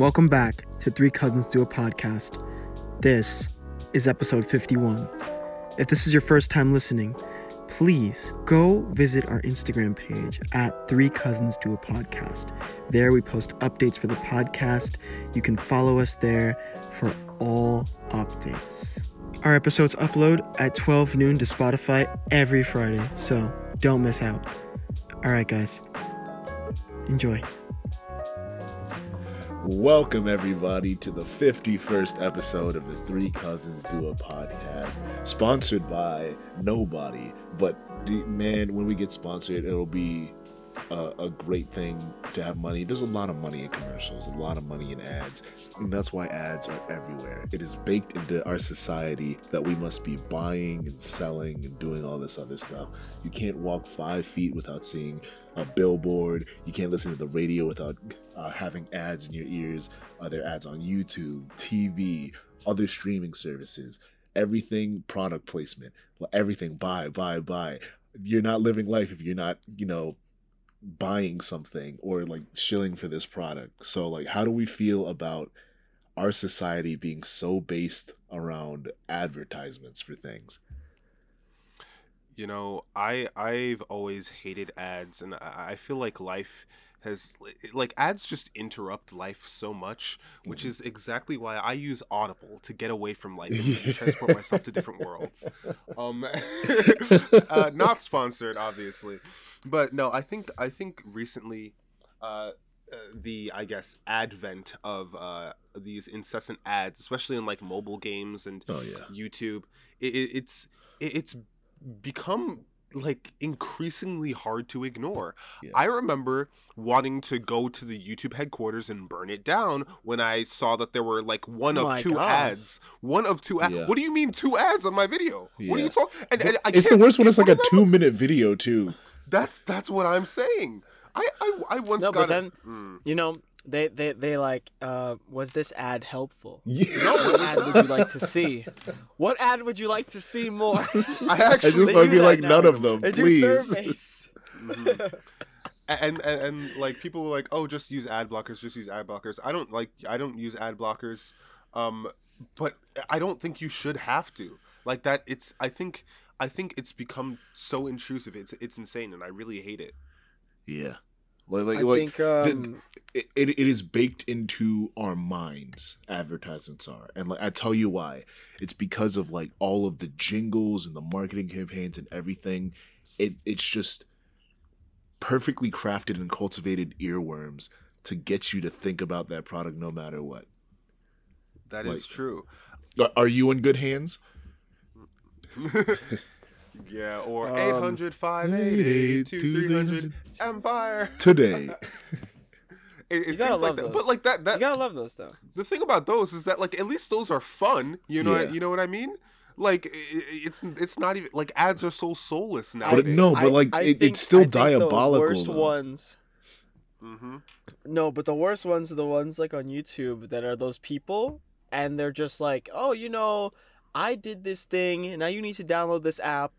Welcome back to Three Cousins Do a Podcast. This is episode 51. If this is your first time listening, please go visit our Instagram page at Three Cousins Do a Podcast. There we post updates for the podcast. You can follow us there for all updates. Our episodes upload at 12 noon to Spotify every Friday, so don't miss out. All right, guys. Enjoy. Welcome, everybody, to the 51st episode of the Three Cousins Do a Podcast, sponsored by nobody. But, man, when we get sponsored, it'll be a, a, great thing to have money. There's a lot of money in commercials, a lot of money in ads, and that's why ads are everywhere. It is baked into our society that we must be buying and selling and doing all this other stuff. You can't walk five feet without seeing a billboard. You can't listen to the radio without uh, having ads in your ears. Uh, there ads on YouTube, TV, other streaming services. Everything product placement, everything buy, buy, buy. You're not living life if you're not, you know, buying something or like shilling for this product. So like how do we feel about our society being so based around advertisements for things? You know, I I've always hated ads and I feel like life has like ads just interrupt life so much, which mm-hmm. is exactly why I use Audible to get away from life and transport myself to different worlds. Um, uh, not sponsored, obviously, but no, I think I think recently, uh, uh, the I guess advent of uh, these incessant ads, especially in like mobile games and oh, yeah. YouTube, it, it's it, it's become like increasingly hard to ignore. Yeah. I remember wanting to go to the YouTube headquarters and burn it down when I saw that there were like one of two God. ads. One of two ads. Yeah. What do you mean two ads on my video? Yeah. What are you talking? And, and it's the worst when it's like a two minute video too. That's that's what I'm saying. I I, I once no, got but then mm. you know they they they like uh was this ad helpful yeah. no what ad would you like to see what ad would you like to see more i actually I just want to be like now. none of them they please surveys. mm-hmm. and, and and like people were like oh just use ad blockers just use ad blockers i don't like i don't use ad blockers um but i don't think you should have to like that it's i think i think it's become so intrusive it's it's insane and i really hate it yeah like, like, I like think, um, the, it, it is baked into our minds. Advertisements are, and like I tell you why. It's because of like all of the jingles and the marketing campaigns and everything. It it's just perfectly crafted and cultivated earworms to get you to think about that product no matter what. That like, is true. Are you in good hands? Yeah, or um, 800 588 Empire. Today. it, you gotta love like those. But like that, that you gotta love those though. The thing about those is that like at least those are fun. You know, yeah. you know what I mean? Like it's it's not even like ads are so soulless now. But no, but like I, I think, it's still diabolical. The worst though. ones. Mm-hmm. No, but the worst ones are the ones like on YouTube that are those people, and they're just like, oh, you know, I did this thing, and now you need to download this app.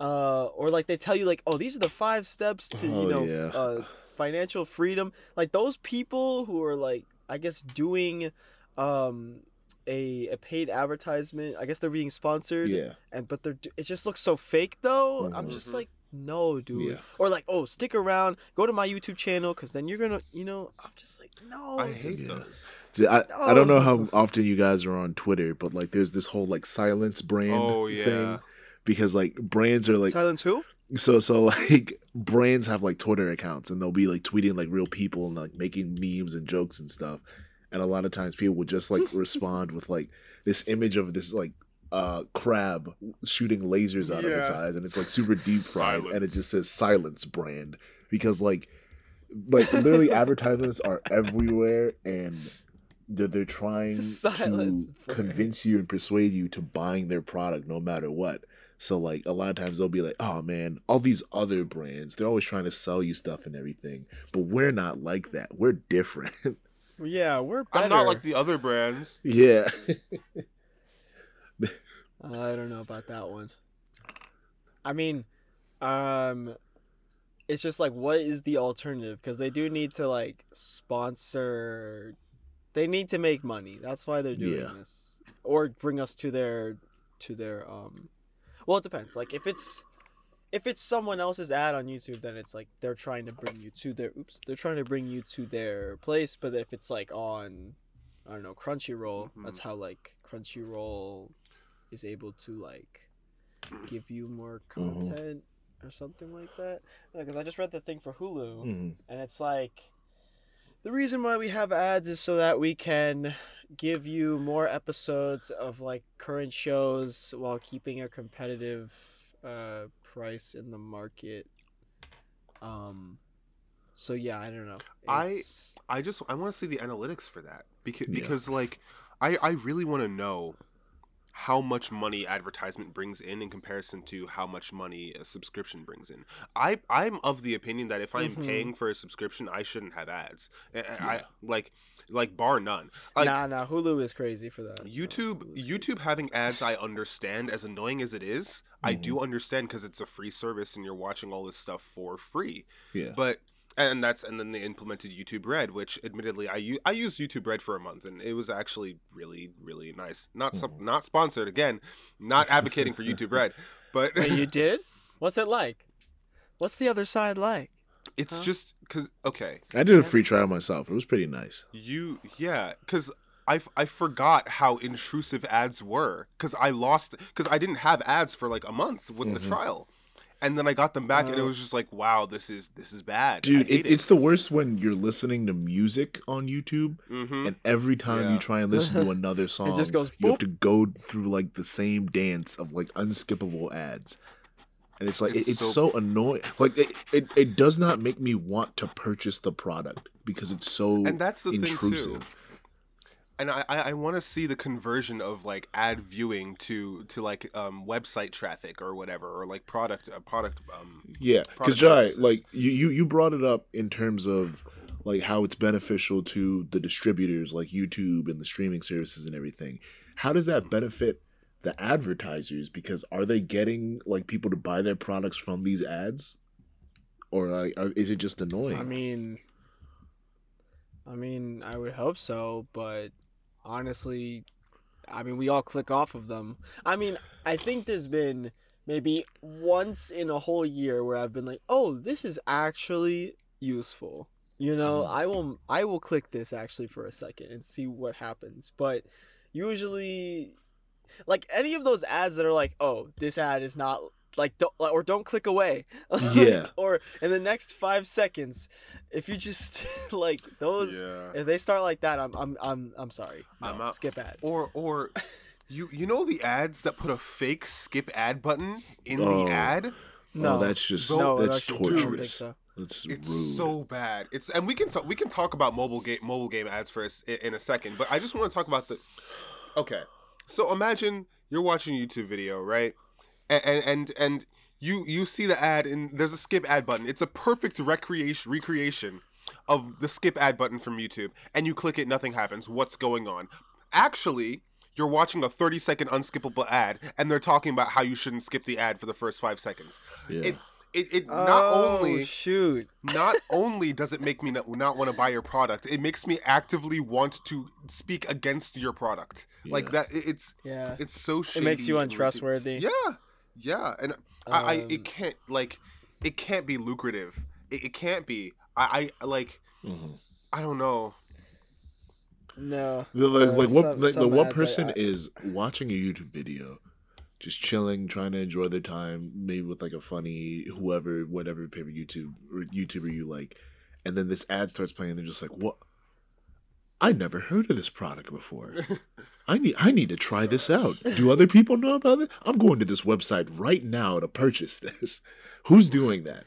Uh, or like they tell you like, oh, these are the five steps to oh, you know yeah. uh, financial freedom. Like those people who are like, I guess doing um a, a paid advertisement. I guess they're being sponsored. Yeah. And but they're it just looks so fake though. Mm-hmm. I'm just like no, dude. Yeah. Or like, oh, stick around, go to my YouTube channel, because then you're gonna, you know, I'm just like, no. I hate those. I, I don't know how often you guys are on Twitter, but like, there's this whole like silence brand oh, yeah. thing because like brands are like silence who. So so like brands have like Twitter accounts and they'll be like tweeting like real people and like making memes and jokes and stuff. And a lot of times people would just like respond with like this image of this like uh, crab shooting lasers out yeah. of its eyes, and it's like super deep fried, and it just says "Silence" brand because like, like literally advertisements are everywhere, and they're, they're trying Silence to brand. convince you and persuade you to buying their product no matter what. So like a lot of times they'll be like, "Oh man, all these other brands, they're always trying to sell you stuff and everything, but we're not like that. We're different." Yeah, we're better. I'm not like the other brands. Yeah. I don't know about that one. I mean, um, it's just like, what is the alternative? Because they do need to like sponsor They need to make money. That's why they're doing Yeah. this, or bring us to their to their um. Well, it depends. Like if it's if it's someone else's ad on YouTube, then it's like they're trying to bring you to their oops. They're trying to bring you to their place. But if it's like on, I don't know, Crunchyroll. That's how like Crunchyroll is able to like give you more content or something like that. Because I just read the thing for Hulu Mhm. and it's like the reason why we have ads is so that we can give you more episodes of like current shows while keeping a competitive uh, price in the market. Um, so yeah, I don't know. I- I just I want to see the analytics for that because Yeah. because like I I really want to know how much money advertisement brings in in comparison to how much money a subscription brings in. I I'm of the opinion that if I'm Mhm. paying for a subscription, I shouldn't have ads. I, I like like bar none. Like nah, nah. Hulu is crazy for that. YouTube is YouTube having ads I understand as annoying as it is. I do understand cuz it's a free service and you're watching all this stuff for free. Yeah. But and that's and then they implemented YouTube Red, which admittedly I u- I used YouTube Red for a month and it was actually really really nice. Not sp- not sponsored again, not advocating for YouTube Red, but Wait, you did? What's it like? What's the other side like? it's Huh? just cuz okay, I did a free trial myself. It was pretty nice. you yeah, cuz I, I forgot how intrusive ads were because I lost because I didn't have ads for like a month with the Mhm. trial, and then I got them back and it Oh. was just like wow this is this is bad, Dude, it, it's the worst when you're listening to music on YouTube hmm and every time Yeah. you try and listen to another song, just goes you have to go through like the same dance of like unskippable ads. And it's like It's it, it's so, so- annoying. Like it, it, it does not make me want to purchase the product because it's so and that's the intrusive. thing too. And I, I, I want to see the conversion of like ad viewing to to like um website traffic or whatever or like product uh, product um Yeah, because Jai, like you, you you brought it up in terms of like how it's beneficial to the distributors like YouTube and the streaming services and everything. How does that benefit the advertisers? Because are they getting like people to buy their products from these ads, or like are, is it just annoying? I mean, I mean, I would hope so, but honestly, I mean, we all click off of them. I mean, I think there's been maybe once in a whole year where I've been like, "Oh, this is actually useful." You know, Mhm. I will I will click this actually for a second and see what happens. But usually like any of those ads that are like, "Oh, this ad is not like don't or don't click away." Like, Yeah. or in the next 5 seconds, if you just like those yeah if they start like that, I'm I'm I'm I'm sorry. No, I'm out. skip ad. or or you you know the ads that put a fake skip ad button in Oh. the ad No. oh, that's just no, that's actually, I don't torturous. so. That's it's rude. so bad it's and we can talk we can talk about mobile game mobile game ads for us in, in a second but i just want to talk about the okay so imagine you're watching a youtube video right and and and, and you you see the ad and there's a skip ad button it's a perfect recreation recreation of the skip ad button from youtube and you click it nothing happens what's going on actually you're watching a 30 second unskippable ad and they're talking about how you shouldn't skip the ad for the first five seconds yeah. it it, it not oh, only shoot. not only does it make me not, not want to buy your product, it makes me actively want to speak against your product. Like that, it's Yeah. it's so shady It makes you untrustworthy. Yeah, yeah, and I, I Um, it can't like it can't be lucrative. It, it can't be. I, I like Mhm. I don't know. No. The, like, Uh, like what some- like the some one ads I- person I- is watching a YouTube video, just chilling, trying to enjoy their time, maybe with like a funny whoever, whatever favorite YouTube or YouTuber you like, and then this ad starts playing, and they're just like, "What? I never heard of this product before. I need I need to try this out. Do other people know about it? I'm going to this website right now to purchase this. Who's doing that?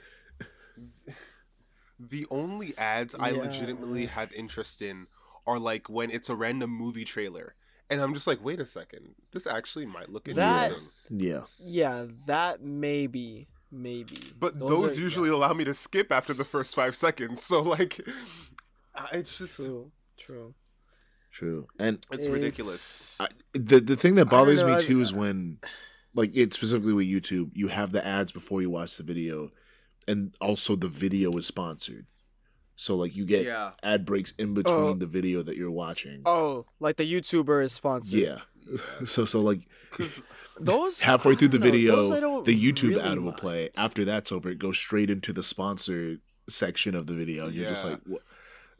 The only ads I Yeah. legitimately have interest in are like when it's a random movie trailer. And I'm just like, wait a second, this actually might look That- interesting. Yeah, Yeah, that maybe, maybe. But those, are- usually allow me to skip after the first five seconds. So like, it's just true, true. true. And it's ridiculous. I, the the thing that bothers know, me I- too is when, like, it specifically with YouTube, you have the ads before you watch the video, and also the video is sponsored. So like you get Yeah. ad breaks in oh. between Oh. the video that you're watching. Oh, like the YouTuber is sponsored. Yeah. So so like Those halfway through the don't know, video, the YouTube really ad will mind. play. After that's over, it goes straight into the sponsor section of the video. And You're just like, what?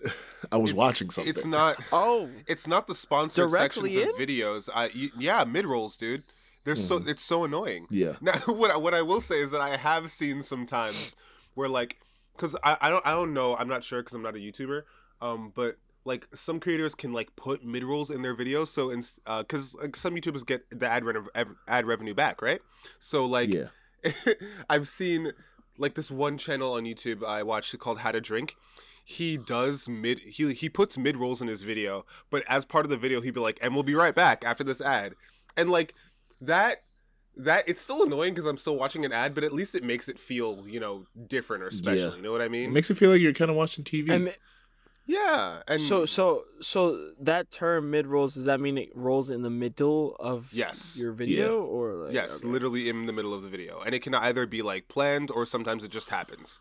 I was It's- watching something. It's not. Oh, It's not the sponsored Directly sections of videos. I y- yeah, mid rolls, dude. They're so it's so annoying. Yeah. Now, what I, what I will say is that I have seen sometimes where like, cause I, I don't I don't know I'm not sure because I'm not a YouTuber. Um, but like some creators can like put mid rolls in their videos, so in uh, cause like some YouTubers get the ad rev- ev- ad revenue back, right? So like, yeah. I've seen like this one channel on YouTube I watched called How to Drink. He does mid he he puts mid rolls in his video, but as part of the video he'd be like, "And we'll be right back after this ad," and like that that it's still annoying because I'm still watching an ad, but at least it makes it feel you know different or special. Yeah. You know what I It mean? makes it feel like you're kind of watching TV. and yeah, and so so so that term mid rolls does that mean it rolls in the middle of Yes. your video or like, yes, okay. literally in the middle of the video, and it can either be like planned or sometimes it just happens,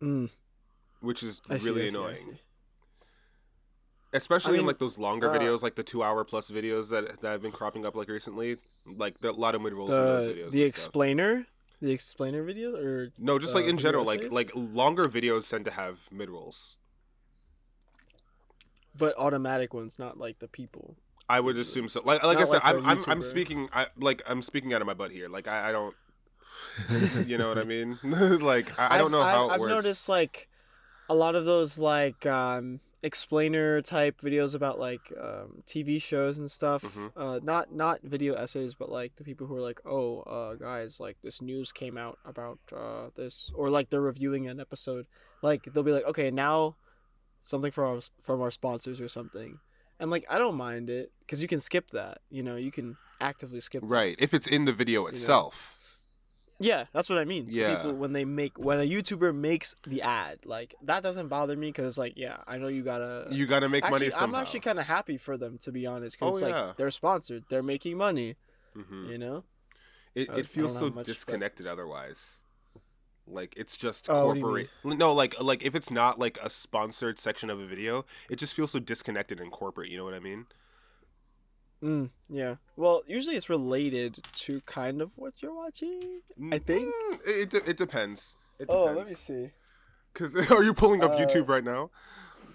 Mm, which is I really see, annoying. see. especially I in like those longer uh, videos, like the two hour plus videos that that have been cropping up like recently. Like the, a lot of mid rolls in those The videos. the and stuff. explainer, the explainer video or no, just like uh, in general, like like longer videos tend to have mid rolls. but automatic ones, not like the people. I would assume so. Like like I said, like I'm, I'm I'm speaking I like I'm speaking out of my butt here. Like I, I don't, you know what I mean? like I, I don't I've- know how I've, it I've works. noticed like a lot of those like um, explainer type videos about like um, TV shows and stuff. Mhm. Uh, not not video essays, but like the people who are like, oh, uh, guys, like this news came out about uh, this, or like they're reviewing an episode. Like they'll be like, okay, now something from our, from our sponsors or something, and like I don't mind it because you can skip that. You know, you can actively skip. that. Right, if it's in the video itself. Yeah, that's what I mean. Yeah. People when they make when a YouTuber makes the ad, like that doesn't bother me because it's like, yeah, I know you gotta. You got to make actually, money somehow. I'm actually kind of happy for them to be honest, because Oh, yeah. like they're sponsored, they're making money. Mhm. You know. It, I- it feels so much, but- disconnected otherwise. Like it's just Oh, what do you corporate. No, like like if it's not like a sponsored section of a video, it just feels so disconnected and corporate. You know what I mean? Mm, yeah. Well, usually it's related to kind of what you're watching. I think. Mm, it, it it depends. It Oh, depends. let me see. Cause are you pulling up Uh, YouTube right now?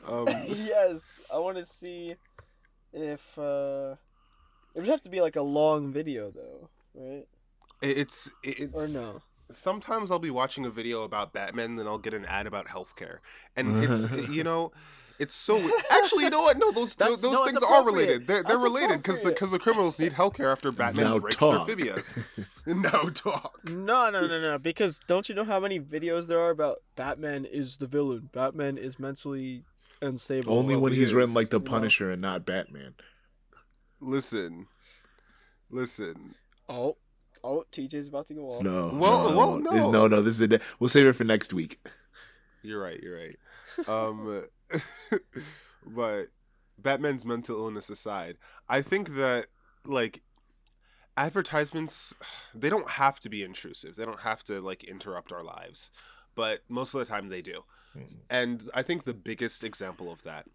Um, yes, I want to see if uh, it would have to be like a long video though, right? it's it- it's Or no? sometimes I'll be watching a video about Batman, then I'll get an ad about healthcare, and it's you know, it's so actually you know what? No, those That's- those no, things are related. They're they're related because the because the criminals need healthcare after Batman Now breaks talk. their phobias. no talk. No, no, no, no. Because don't you know how many videos there are about Batman is the villain? Batman is mentally unstable. Only when he's written like the you know. Punisher and not Batman. Listen, listen. Oh, oh, TJ's about to go off. No. Well- no, well, no. no, no. This is a, we'll save it for next week. You're right. You're right. Um, but Batman's mental illness aside, I think that like advertisements, they don't have to be intrusive. They don't have to like interrupt our lives, but most of the time they do. Mm-hmm. And I think the biggest example of that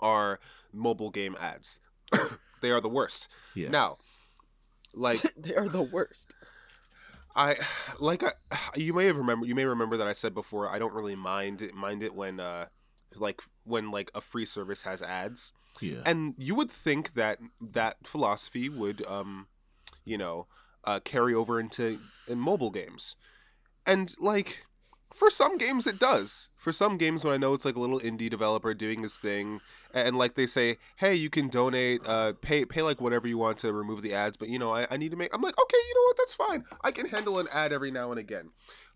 are mobile game ads. they are the worst. Yeah. Now, like they are the worst. I like I, you may have remember you may remember that I said before I don't really mind it, mind it when uh like when like a free service has ads yeah. and you would think that that philosophy would um you know uh carry over into in mobile games and like for some games it does. For some games when i know it's like a little indie developer doing his thing and, like they say hey you can donate uh pay pay like whatever you want to remove the ads but you know I, I need to make i'm like okay you know what? That's fine. I can handle an ad every now and again.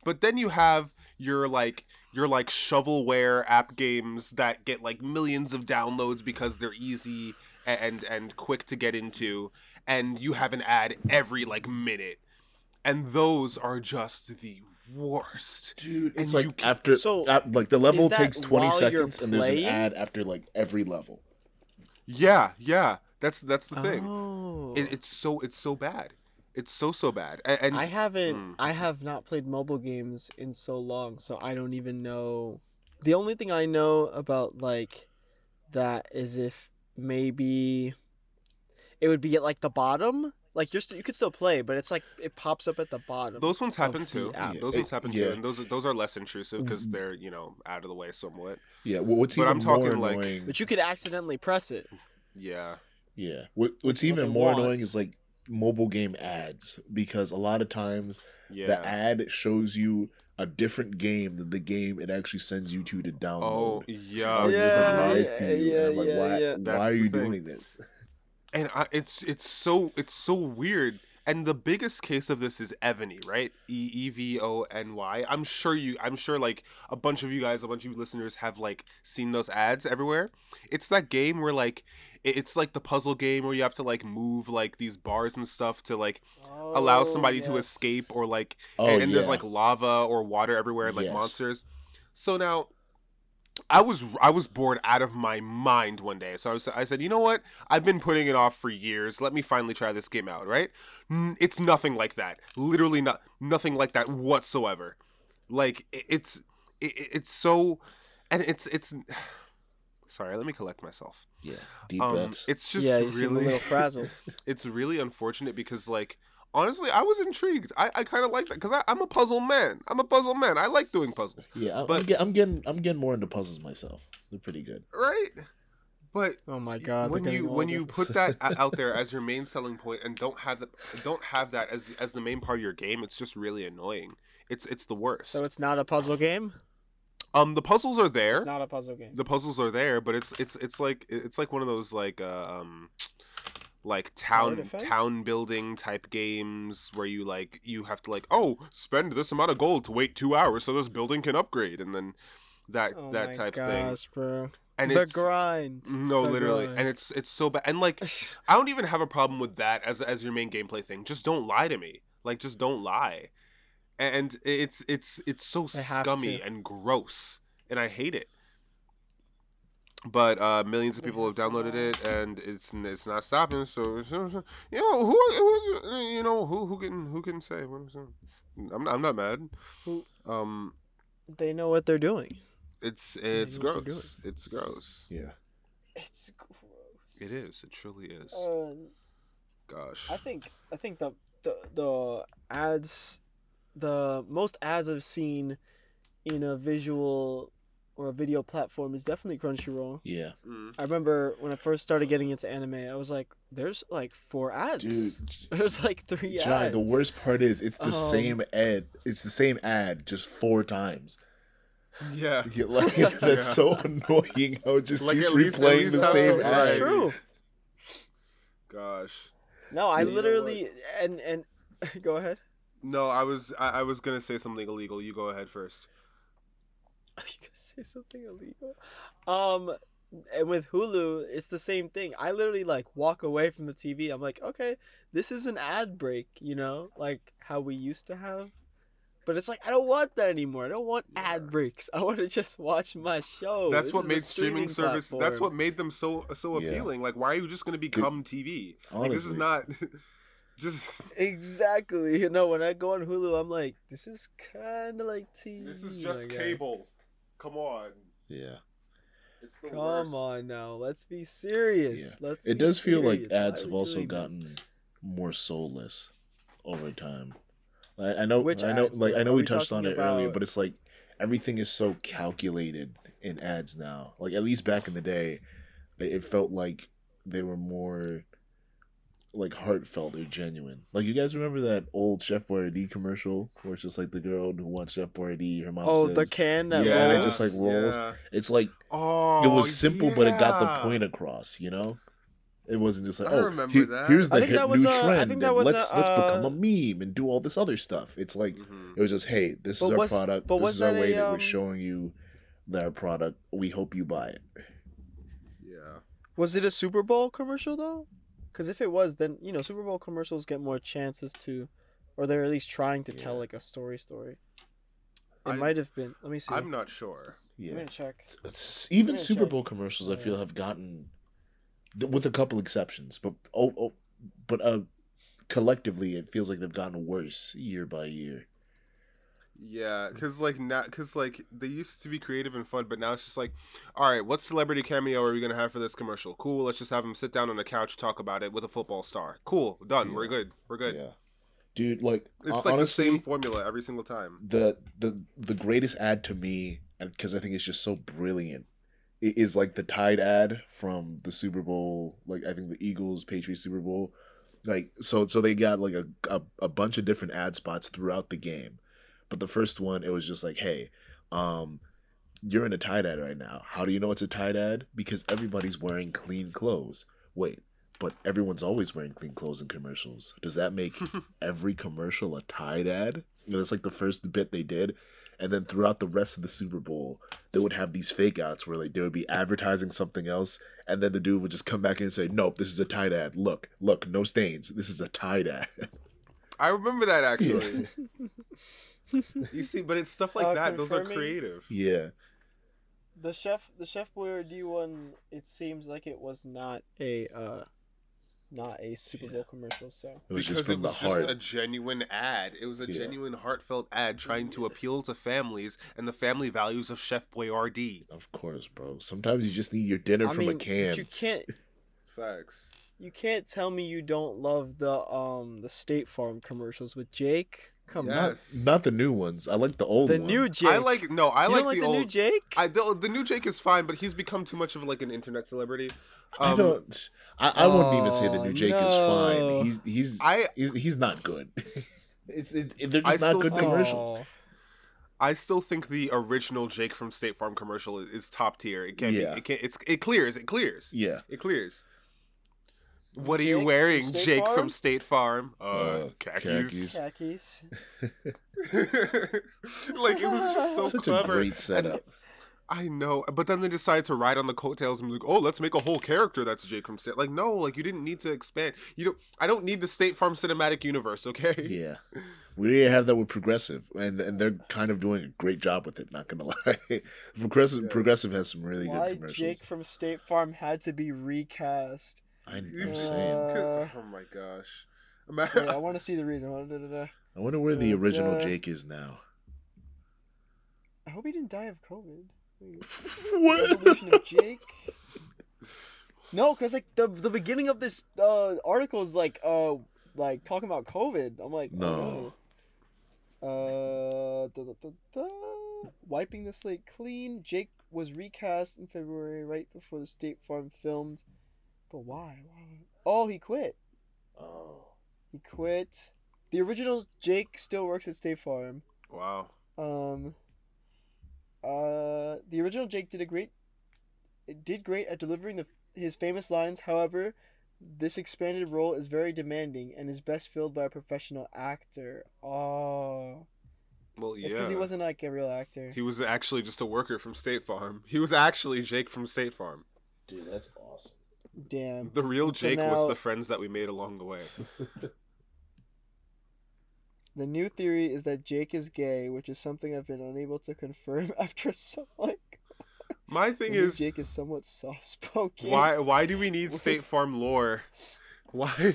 But then you have your like your like shovelware app games that get like millions of downloads because they're easy and and quick to get into and you have an ad every like minute. And those are just the worst Dude, And it's like can- after So, ap- like the level takes 20 seconds and there's an ad after like every level. yeah yeah that's that's the thing Oh. it, it's so it's so bad It's so so bad. And, and I haven't. Mm. I have not played mobile games in so long, so I don't even know. The only thing I know about like that is if maybe it would be at like the bottom. Like you're st- you could still play, but it's like it pops up at the bottom. those ones happen too. Yeah, Those it- ones happen yeah. too, and those are, those are less intrusive because Mm. they're you know out of the way somewhat. Yeah, wh- what's But even I'm talking, more like- annoying? But you could accidentally press it. Yeah. Yeah. What, what's even they more want. annoying is like mobile game ads because a lot of times Yeah. the ad shows you a different game than the game it actually sends you to to download. oh Or yeah. just like Yeah, lies to you. yeah, and I'm like, yeah, why, yeah. Why are you thing. doing this? and I, it's it's so it's so weird. And the biggest case of this is Evony, right? E E V O N Y. I'm sure you. I'm sure like a bunch of you guys, a bunch of you listeners have like seen those ads everywhere. It's that game where like it's like the puzzle game where you have to like move like these bars and stuff to like allow oh, somebody to escape or like Oh, and, and there's like lava or water everywhere like Yes. monsters so now i was i was bored out of my mind one day so I, was, I said you know what i've been putting it off for years let me finally try this game out right it's nothing like that literally not nothing like that whatsoever like it's it, it's so and it's it's sorry let me collect myself Yeah. Deep um breaths. it's just yeah, you seem a really little frazzled. it's really unfortunate because like honestly i was intrigued i, I kind of like that because i'm a puzzle man i'm a puzzle man i like doing puzzles yeah, I'm, but- I'm, get, I'm getting I'm getting more into puzzles myself. They're pretty good. right but Oh my god! when you when you put that out there as your main selling point and don't have the don't have that as as the main part of your game it's just really annoying it's it's the worst So it's not a puzzle game. um the puzzles are there It's not a puzzle game. the puzzles are there but it's it's it's like it's like one of those like uh, um like town town building type games where you like you have to like oh spend this amount of gold to wait two hours so this building can upgrade and then that oh that my type gosh, thing bro. and the grind. no The literally. Grind. and it's it's so bad and like i don't even have a problem with that as as your main gameplay thing. Just don't lie to me. Like just don't lie. And it's it's it's so scummy and gross and i hate it but uh, millions of people have have downloaded it, and it's it's not stopping. So, so- so- you know who, who you know who who can who can say? I'm. I'm not, I'm not mad. Um, They know what they're doing. it's it's know what they're gross. It's gross. Yeah. It's gross. It is. It truly is. Uh, Gosh. I think I think the the the ads, the most ads I've seen in a visual or a video platform is definitely Crunchyroll. Yeah. Mm. I remember when I first started getting into anime, I was like, "There's like four ads. Dude, There's like three Jai, ads." the worst part is it's the Um, same ad. It's the same ad just four times. Yeah. Yeah, like, that's Yeah. so annoying how it just Like, keeps at least- at replaying the same ad. That's true. Gosh. No, I You literally and and go ahead. No, I was I, I was gonna say something illegal. You go ahead first. Are you gonna say something illegal? Um, and with Hulu, it's the same thing. I literally like walk away from the TV. I'm like, okay, this is an ad break, you know, like how we used to have. But it's like I don't want that anymore. I don't want Yeah. ad breaks. I want to just watch my show. that's This what is a made streaming, service. That's what made them so so Yeah. appealing. Like, why are you just gonna become TV? Like, this is not just. exactly. You know, when I go on Hulu, I'm like, this is kind of like TV. This is just guy. cable. Come on. Yeah. It's the Come worst. on now, let's be serious. Let's. It be does feel like serious. Why ads have also doing this? gotten more soulless over time. I, I know, Which I know, ads, like? I know we we touched on talking it earlier, but it's like everything is so calculated in ads now. Like at least back in the day, it it felt like they were more like heartfelt or genuine. Like you guys remember that old Chef Boyardee commercial where it's just like the girl who wants Chef Boyardee, her mom Oh, says, the can that Yeah, and it just, like, rolls. Yeah. it's like Oh, it was simple, but it got the point across. You know, it wasn't just like I oh, remember he- that. here's the I think hip that was new a- I trend. think that and was let's a, let's uh, become a meme and do all this other stuff. It's like Mhm. it was just hey, this But is our product. but this is our that way a, that um, we're showing you that our product. We hope you buy it. Yeah. Was it a Super Bowl commercial though? Because if it was, then you know Super Bowl commercials get more chances to, or they're at least trying to tell like a story. Story. It I- might have been. Let me see. I'm not sure. I'm Yeah, gonna check. It's- even gonna Super check. Bowl commercials, I feel yeah. have gotten, with a couple exceptions, but oh, oh but uh, collectively it feels like they've gotten worse year by year. Yeah, because like now, because like they used to be creative and fun, but now it's just like, all right, what celebrity cameo are we gonna have for this commercial? Cool, let's just have them sit down on the couch talk about it with a football star. Cool, done. We're good. We're good. Yeah, dude. Like It's hon- like the same formula every single time. the the the greatest ad to me, and because I think it's just so brilliant, is like the Tide ad from the Super Bowl. Like I think the Eagles Patriots Super Bowl. Like so, so they got like a, a a bunch of different ad spots throughout the game, but the first one it was just like, hey, um, you're in a Tide ad right now. How do you know it's a Tide ad? Because everybody's wearing clean clothes. Wait. But everyone's always wearing clean clothes in commercials. Does that make every commercial a Tide ad? You know, that's like the first bit they did. And then throughout the rest of the Super Bowl, they would have these fake outs where like they would be advertising something else, and then the dude would just come back in and say, "Nope, this is a Tide ad. Look, look, no stains. This is a Tide ad." I remember that actually. you see, but it's stuff like Uh, that. Those are creative. yeah, The chef, the Chef Boyardee one, it seems like it was not a, uh, not a Super Bowl commercial. So it was because just from it the was heart. just a genuine ad. It was a Yeah. genuine, heartfelt ad trying to appeal to families and the family values of Chef Boyardee. Of course, bro. Sometimes you just need your dinner I from mean, a can. but you can't, Facts. you can't tell me you don't love the um the State Farm commercials with Jake. Come Yeah. on, Yes. Not the new ones. I like the old ones. the one. new Jake. I like no. I you like don't like the, the, old. new Jake. I the, the new Jake is fine, but he's become too much of like an internet celebrity. I Um, don't. I, I wouldn't even say the Oh, new Jake is fine. He's he's I he's, he's not good. it's it, it- they're I just not good think- commercials. Oh. I still think the original Jake from State Farm commercial is, is top tier. It can't. Yeah. Be, it can't. It's it clears. It clears. Yeah. It clears. What are you Jake from wearing, Jake Farm? from State Farm? Uh, Uh, khakis. khakis. Khakis. like it was just so Such clever. a great setup. I know, but then they decided to ride on the coattails and be like, "Oh, let's make a whole character that's Jake from State." Like, no, like you didn't need to expand. You don't. I don't need the State Farm cinematic universe. Okay. Yeah. We didn't have that with Progressive, and and they're kind of doing a great job with it. Not gonna lie, Progressive Yes. Progressive has some really Why good commercials. Jake from State Farm had to be recast? I, You've I'm seen- saying. 'cause- Uh, oh my gosh. Wait, I want to see the reason. Da, da, da. I wonder where the uh, original uh, Jake is now. I hope he didn't die of COVID. Wait, what? Evolution of Jake. No, cause like the the beginning of this uh, article is like uh like talking about COVID. I'm like No. Oh, no. Uh, da, da, da, da. wiping the slate clean. Jake was recast in February, right before the State Farm filmed. But why? Why? Oh, he quit. Oh. He quit. The original Jake still works at State Farm. Wow. Um. Uh, the original Jake did a great. Did great at delivering the his famous lines. However, this expanded role is very demanding and is best filled by a professional actor. Oh, Well, yeah. it's because he wasn't like a real actor. He was actually just a worker from State Farm. He was actually Jake from State Farm. Dude, that's awesome. Damn. The real So Jake now- was the friends that we made along the way. The new theory is that Jake is gay, which is something I've been unable to confirm after so like. My thing is, Jake is somewhat soft spoken. why why do we need State Farm lore? Why?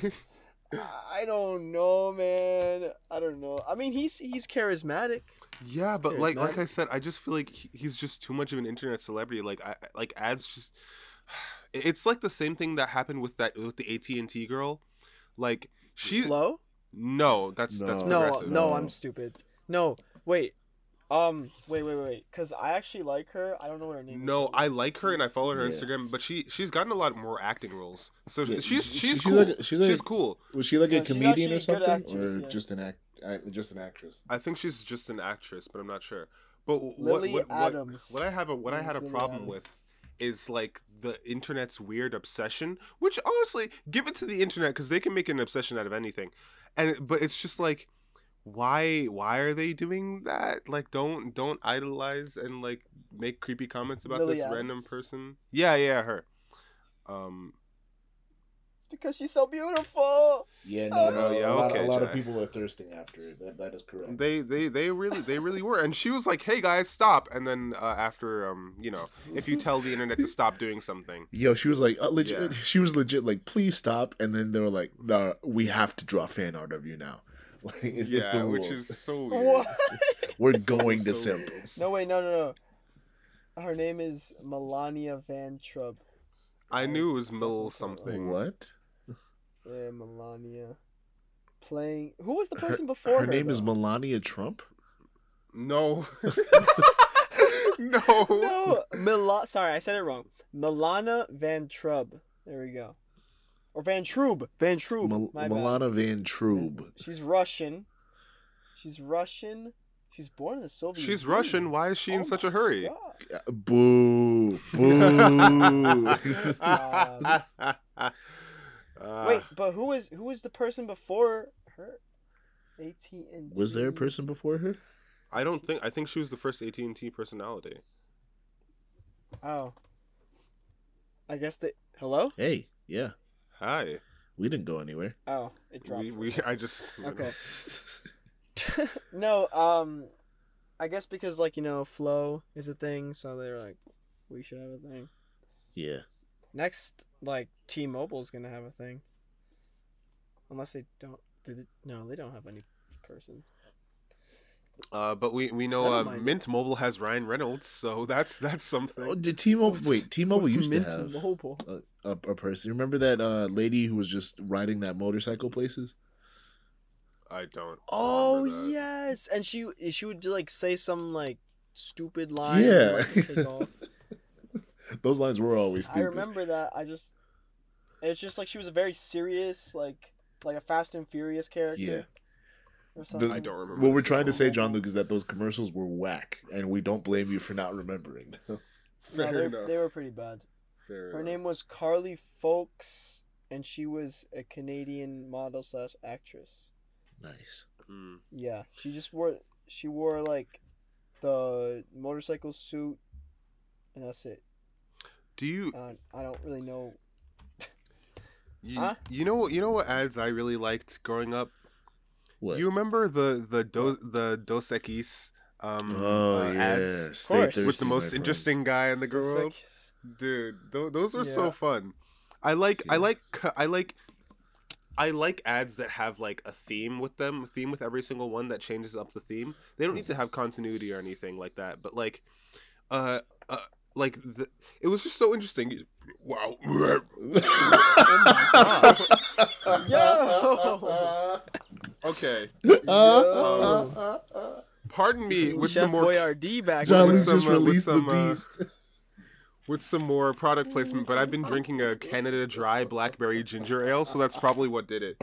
I don't know, man. I don't know. I mean, he's he's charismatic. Yeah, but like like I said, I just feel like he- he's just too much of an internet celebrity. Like I like ads just. It's like the same thing that happened with that with the AT and T girl. Like she Flo? no, that's that's No. No, progressive. no, No. I'm stupid. No, wait. Um, wait, wait, wait, wait. Cause I actually like her. I don't know what her name is. No, I like her and I follow her on Yeah. Instagram, but she she's gotten a lot more acting roles. So Yeah, she's she's, she's cool. like a- she's, she's cool. Was she like No, a comedian or something, actress, or yeah. just an act, act, just an actress? I think she's just an actress, but I'm not sure. But what Lily what, what, Adams. what I have a what I had a problem Adams. with is like the internet's weird obsession, which honestly, give it to the internet because they can make an obsession out of anything, and but it's just like, why why are they doing that? Like, don't don't idolize and like make creepy comments about Lily this random person. Yeah, yeah, her. Um, because she's so beautiful. Yeah, no, Oh, no, yeah, a lot, okay, a lot of people are thirsting after it. That, that is correct. They they they really they really were, and she was like, "Hey guys, stop!" And then uh, after um you know if you tell the internet to stop doing something, Yo, she was like, uh, legit. Yeah. She was legit like, please stop. And then they were like, no, we have to draw fan art of you now. Like, it's yeah, the which is so weird. What? We're going to so simple. weird. No, wait, no, no, no. Her name is Melania Vayntrub. I knew it was Mill something. What? Yeah, Melania. Playing. Who was the Her, person before her? her name is? Melania Trump. No. no. No, Mila. Sorry, I said it wrong. Milana Vayntrub. There we go. Or Vayntrub. Van Trub. Mel- my bad. Milana Vayntrub. She's Russian. She's Russian. She's born in the Soviet. She's Union. Russian. Why is she Oh in such a hurry? God. Uh, Boo. Boo. Stop. Uh, Wait, but who is who is the person before her? AT and Was there a person before her? I don't think. I think she was the first AT and T personality. Oh. I guess the hello. Hey, yeah. Hi. We didn't go anywhere. Oh, it dropped. We, we. I just. Okay. no, um, I guess because like you know, flow is a thing, so they're like, we should have a thing. Yeah. Next, like T-Mobile's gonna have a thing. Unless they don't. Did it, no, they don't have any person. Uh, but we we know uh, mind it. Mint Mobile has Ryan Reynolds, so that's that's something. Oh, did T-Mobile? What's- wait, T-Mobile what's used Mint to have Mobile. a, a, a person. Remember that uh, lady who was just riding that motorcycle places? I don't. Oh yes, and she she would like say some like stupid line. Yeah. And, like, take off. Those lines were always I stupid. remember that. I just, it's just like she was a very serious, like like a Fast and Furious character. Yeah. Or something. I don't remember. What we're trying to say. John Luke, is that those commercials were whack, and we don't blame you for not remembering. No, Fair they, enough. they were pretty bad. Fair Her enough. name was Carly Foulkes, and she was a Canadian model slash actress. nice. Mm. Yeah, she just wore she wore like the motorcycle suit, and that's it. Do you Uh, I don't really know. you, Huh? you know you know what ads I really liked growing up? What? You remember the the do, the Dos Equis um oh uh, yeah, ads Stay course. thirsty, with the my most friends. interesting guy in the It's world? Dude, th- those were so fun. I like I like I like I like ads that have like a theme with them, a theme with every single one that changes up the theme. They don't need to have continuity or anything like that, but like uh uh like the, it was just so interesting. Wow. Yo! okay. Uh, Pardon me with Chef some more Boyardee back John with Luke some, just uh, with released some, the uh, beast. with some more product placement, but I've been drinking a Canada Dry blackberry ginger ale, so that's probably what did it.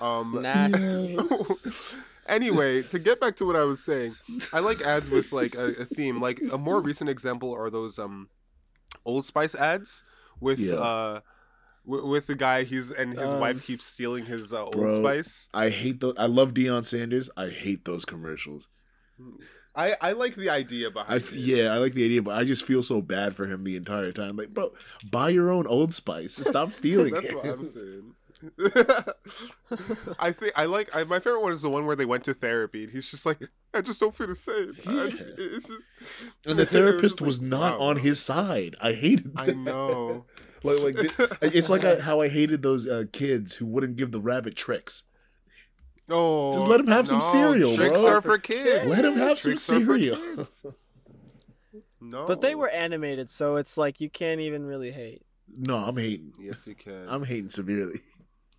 Um, Nasty. anyway, to get back to what I was saying, I like ads with like a, a theme. Like a more recent example are those um, Old Spice ads with Yeah. uh, w- with the guy he's and his Um, wife keeps stealing his uh, Old Bro. Spice. I hate those. I love Deion Sanders. I hate those commercials. I I like the idea behind I it. yeah, I like the idea, but I just feel so bad for him the entire time. Like, bro, buy your own Old Spice. Stop stealing That's it. what I'm saying. I think I like I, my favorite one is the one where they went to therapy and he's just like I just don't feel the same. I just, it's just, And the therapist was like, not wow, on his side. I hated. I know. like, like th- it's like I, how I hated those uh, kids who wouldn't give the rabbit tricks. Oh, Just let him have some cereal, Tricks bro. are for kids. Let him have some Tricks are for cereal. kids. No, But they were animated, so it's like you can't even really hate. No, I'm hating. Yes, you can. I'm hating severely.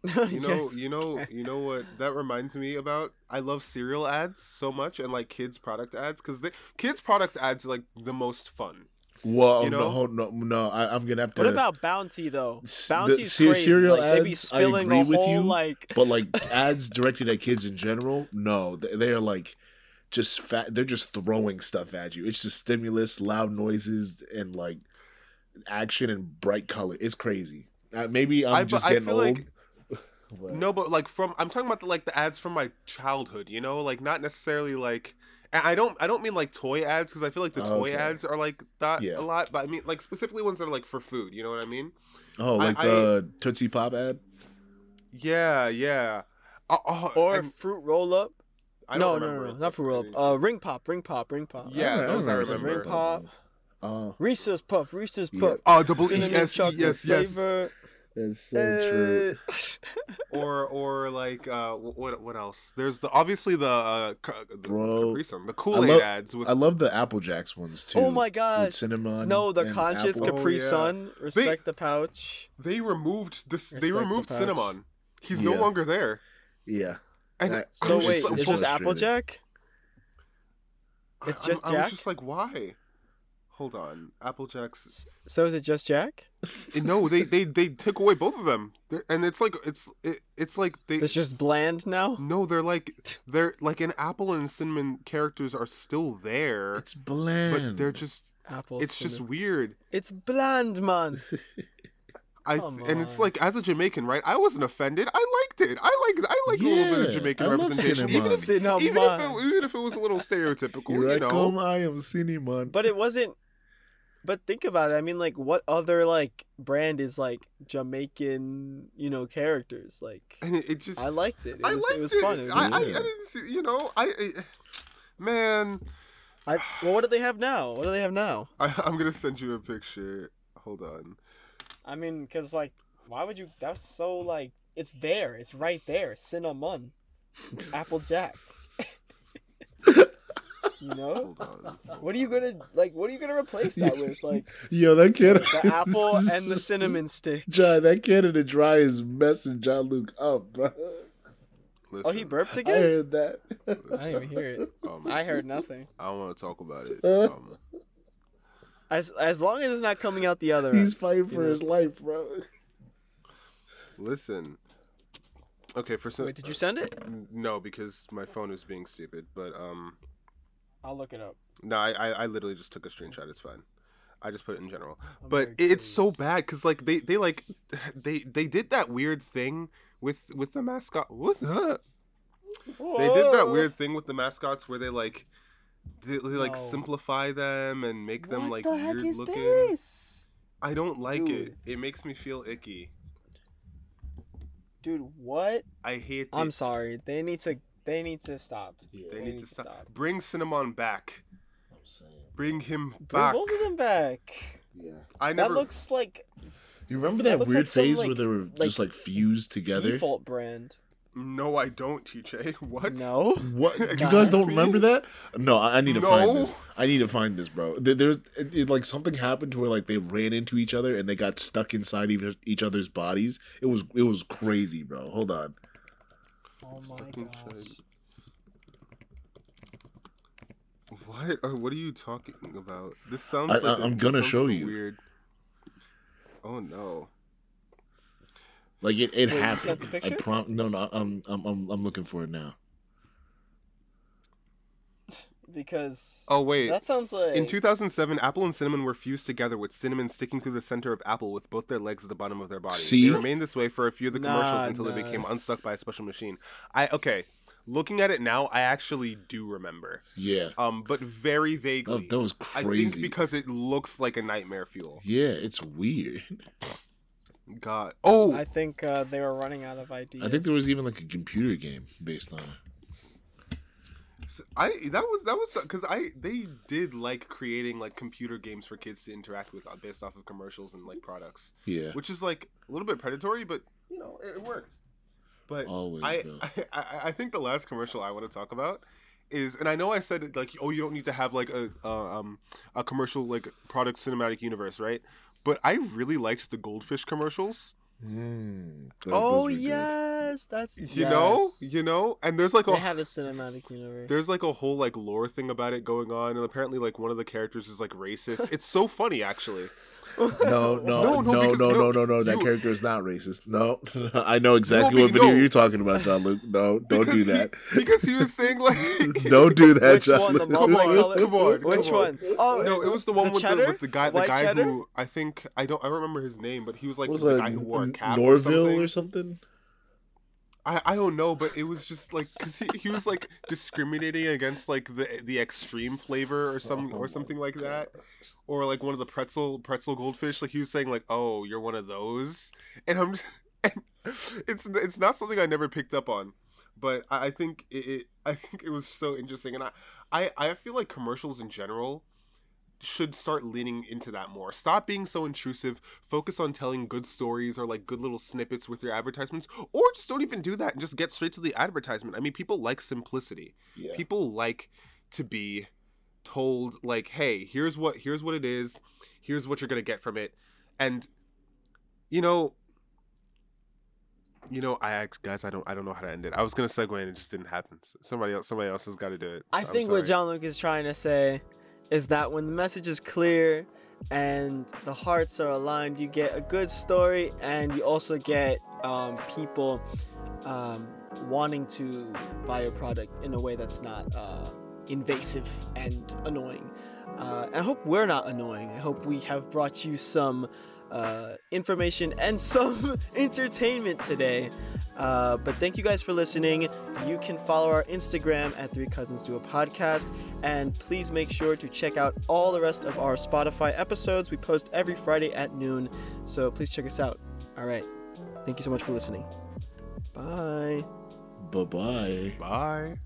you know, Yes. you know, you know what that reminds me about. I love cereal ads so much, and like kids product ads because they kids product ads are like the most fun. Well, You know? no, hold- no, no. I, I'm gonna have to. What about Bounty though? S- the Bounty's crazy. cereal like, they be ads, I spilling agree a with whole you, like. But like ads directed at kids in general, no, they, they are like just fat. They're just throwing stuff at you. It's just stimulus, loud noises, and like action and bright color. It's crazy. Uh, maybe I'm I- but just I getting feel old. like- but- No, but like from I'm talking about the, like the ads from my childhood. You know, like not necessarily like And I don't I don't mean like toy ads because I feel like the toy Okay. ads are like that Yeah. a lot, but I mean like specifically ones that are like for food. You know what I mean? Oh, like I- the Tootsie Pop ad. Yeah, yeah. Uh, uh, Or I'm- fruit roll up. No, no, no, no, not fruit roll up. Uh, ring pop, ring pop, ring pop. Yeah, Alright, those I remember Ring Pop. those. Oh, Reese's puff, Reese's Yeah. puff. Oh, double E Cinnamon S E chocolate yes yes. flavor. That's so true. Uh, Or or like uh what what else? There's the obviously the uh the Bro, Capri Sun, the Kool Aid love- ads with I love the Apple Jacks ones too. Oh my with gosh. cinnamon. no, the conscious apple. Capri Oh, yeah. Sun. Respect the pouch. they removed this. They Respect the removed pouch. Cinnamon. He's no longer there. Yeah, And That- So wait, so it's just frustrating. Applejack? It's just I, I Jack? was just like, why? Hold on, Apple Jacks. So is it just Jack? No, they they they took away both of them, They're- and it's like it's it, it's like they. It's just bland now. No, they're like they're like an apple and cinnamon characters are still there, it's bland. but they're just Apple. it's just weird. It's bland, man. I Come and it's like as a Jamaican, right? I wasn't offended. I liked it. I like I like a little bit of Jamaican I love representation, even if, cinnamon. even if it even if it was a little stereotypical, Here you I know. come, I am cinnamon. But it wasn't. But think about it. I mean, like, what other like brand is like Jamaican, you know, characters? Like, And it, it just I liked it. It I was, liked it was fun. It was I, I, I didn't see, you know, I, I man, I, well, what do they have now? What do they have now? I, I'm gonna send you a picture. Hold on. I mean, cause like, why would you? That's so like, it's there. It's right there. Cinnamon, Applejack. you know, what are you gonna like? What are you gonna replace that with? Like Yo, that kid. the apple and the cinnamon stick. John, that Canada Dry is messing John Luke up, bro. Listen, Oh, he burped again. I heard that. I didn't even hear it. um, I heard nothing. I don't want to talk about it. Uh. Um, As as long as it's not coming out the other. He's fighting for You know. his life, bro. listen. Okay, for some. Wait, did you send it? No, because my phone is being stupid. But um, I'll look it up. no, I, I, I literally just took a screenshot. It's fine. I just put it in general. I'm but it's so bad because like they they like they they did that weird thing with with the mascot. What the? They did that weird thing with the mascots where they like they, they like No. simplify them and make them like the weird looking. this? I don't like it. Dude. It makes me feel icky. Dude, what? I hate it. I'm sorry. They need to. They need to stop. They They need need to to stop. stop. Bring Cinnamon back. Bring him back. Bring back. both of them back. Yeah. I never. That looks like You remember That that, weird like phase like- where they were like, just like fused together? default brand. No, I don't, TJ. What? No. What? You guys don't remember that? No, I I need to No. find this. I need to find this, bro. There- There's it, it- like something happened to where like they ran into each other and they got stuck inside each, each other's bodies. It was it was crazy, bro. Hold on. Oh my Fucking gosh. shit. What? Or what are you talking about? This sounds. I- like I- a- I'm this gonna sounds show you. Weird. Oh no. Like it, it Wait, happened. I picture? prom. No, no. I'm I'm I'm I'm looking for it now. Because Oh wait. that sounds like In 2007, apple and cinnamon were fused together with cinnamon sticking through the center of apple with both their legs at the bottom of their body. See? They remained this way for a few of the commercials Nah, until they became unstuck by a special machine. I okay. Looking at it now, I actually do remember. Yeah. Um, but very Oh, vaguely. that was I crazy. think because it looks like a nightmare fuel. yeah, it's weird. God. Oh, I think uh, they were running out of ideas. I think there was even like a computer game based on it. I that was that was because I they did like creating like computer games for kids to interact with uh, based off of commercials and like products, Yeah. which is like a little bit predatory, but you know it, it worked. But Always. I. I I I think the last commercial I want to talk about is, and I know I said it, like oh you don't need to have like a uh, um a commercial like product cinematic universe right, but I really liked the goldfish commercials. Mm, Oh those were good. yes, that's You know, you know, and there's like a They had a cinematic universe. There's like a whole like lore thing about it going on, and apparently like one of the characters is like racist. It's so funny actually. No, no, No, no, no, no, because- no, no, no, no, That you- character is not racist. No, I know exactly No, what video no. you're talking about, John Luke. No, don't Because do he- that. because he was saying like don't do that, Which John one? The Luke. Come on, multicolored? come on, Which come on. one? Oh No, it was the one The with, the, with the guy, the White guy cheddar? who I think I don't I remember his name, but he was like was the guy who wore cap or Norville something. or something? I, I don't know, but it was just like because he, he was like discriminating against like the the extreme flavor or some or oh something like that, or like one of the pretzel pretzel goldfish. Like he was saying like, "Oh, you're one of those," and I'm just, and it's it's not something I never picked up on, but I, I think it, it I think it was so interesting, and I I I feel like commercials in general should start leaning into that more. Stop being so intrusive. Focus on telling good stories or like good little snippets with your advertisements, or just don't even do that and just get straight to the advertisement. I mean, people like simplicity. Yeah. People like to be told like, "Hey, here's what here's what it is. Here's what you're going to get from it." And you know, you know, I guys, I don't, I don't know how to end it. I was gonna segue and it just didn't happen. So somebody else, somebody else has got to do it. I I'm think what. John Luke is trying to say is that when the message is clear and the hearts are aligned, you get a good story and you also get um, people um, wanting to buy your product in a way that's not uh, invasive and annoying. Uh, I hope we're not annoying. I hope we have brought you some uh, information and some entertainment today. Uh, but thank you guys for listening. You can follow our Instagram at Three Cousins Do a Podcast, and please make sure to check out all the rest of our Spotify episodes. We post every Friday at noon, so please check us out. All right. Thank you so much for listening. Bye. Bye bye. Bye.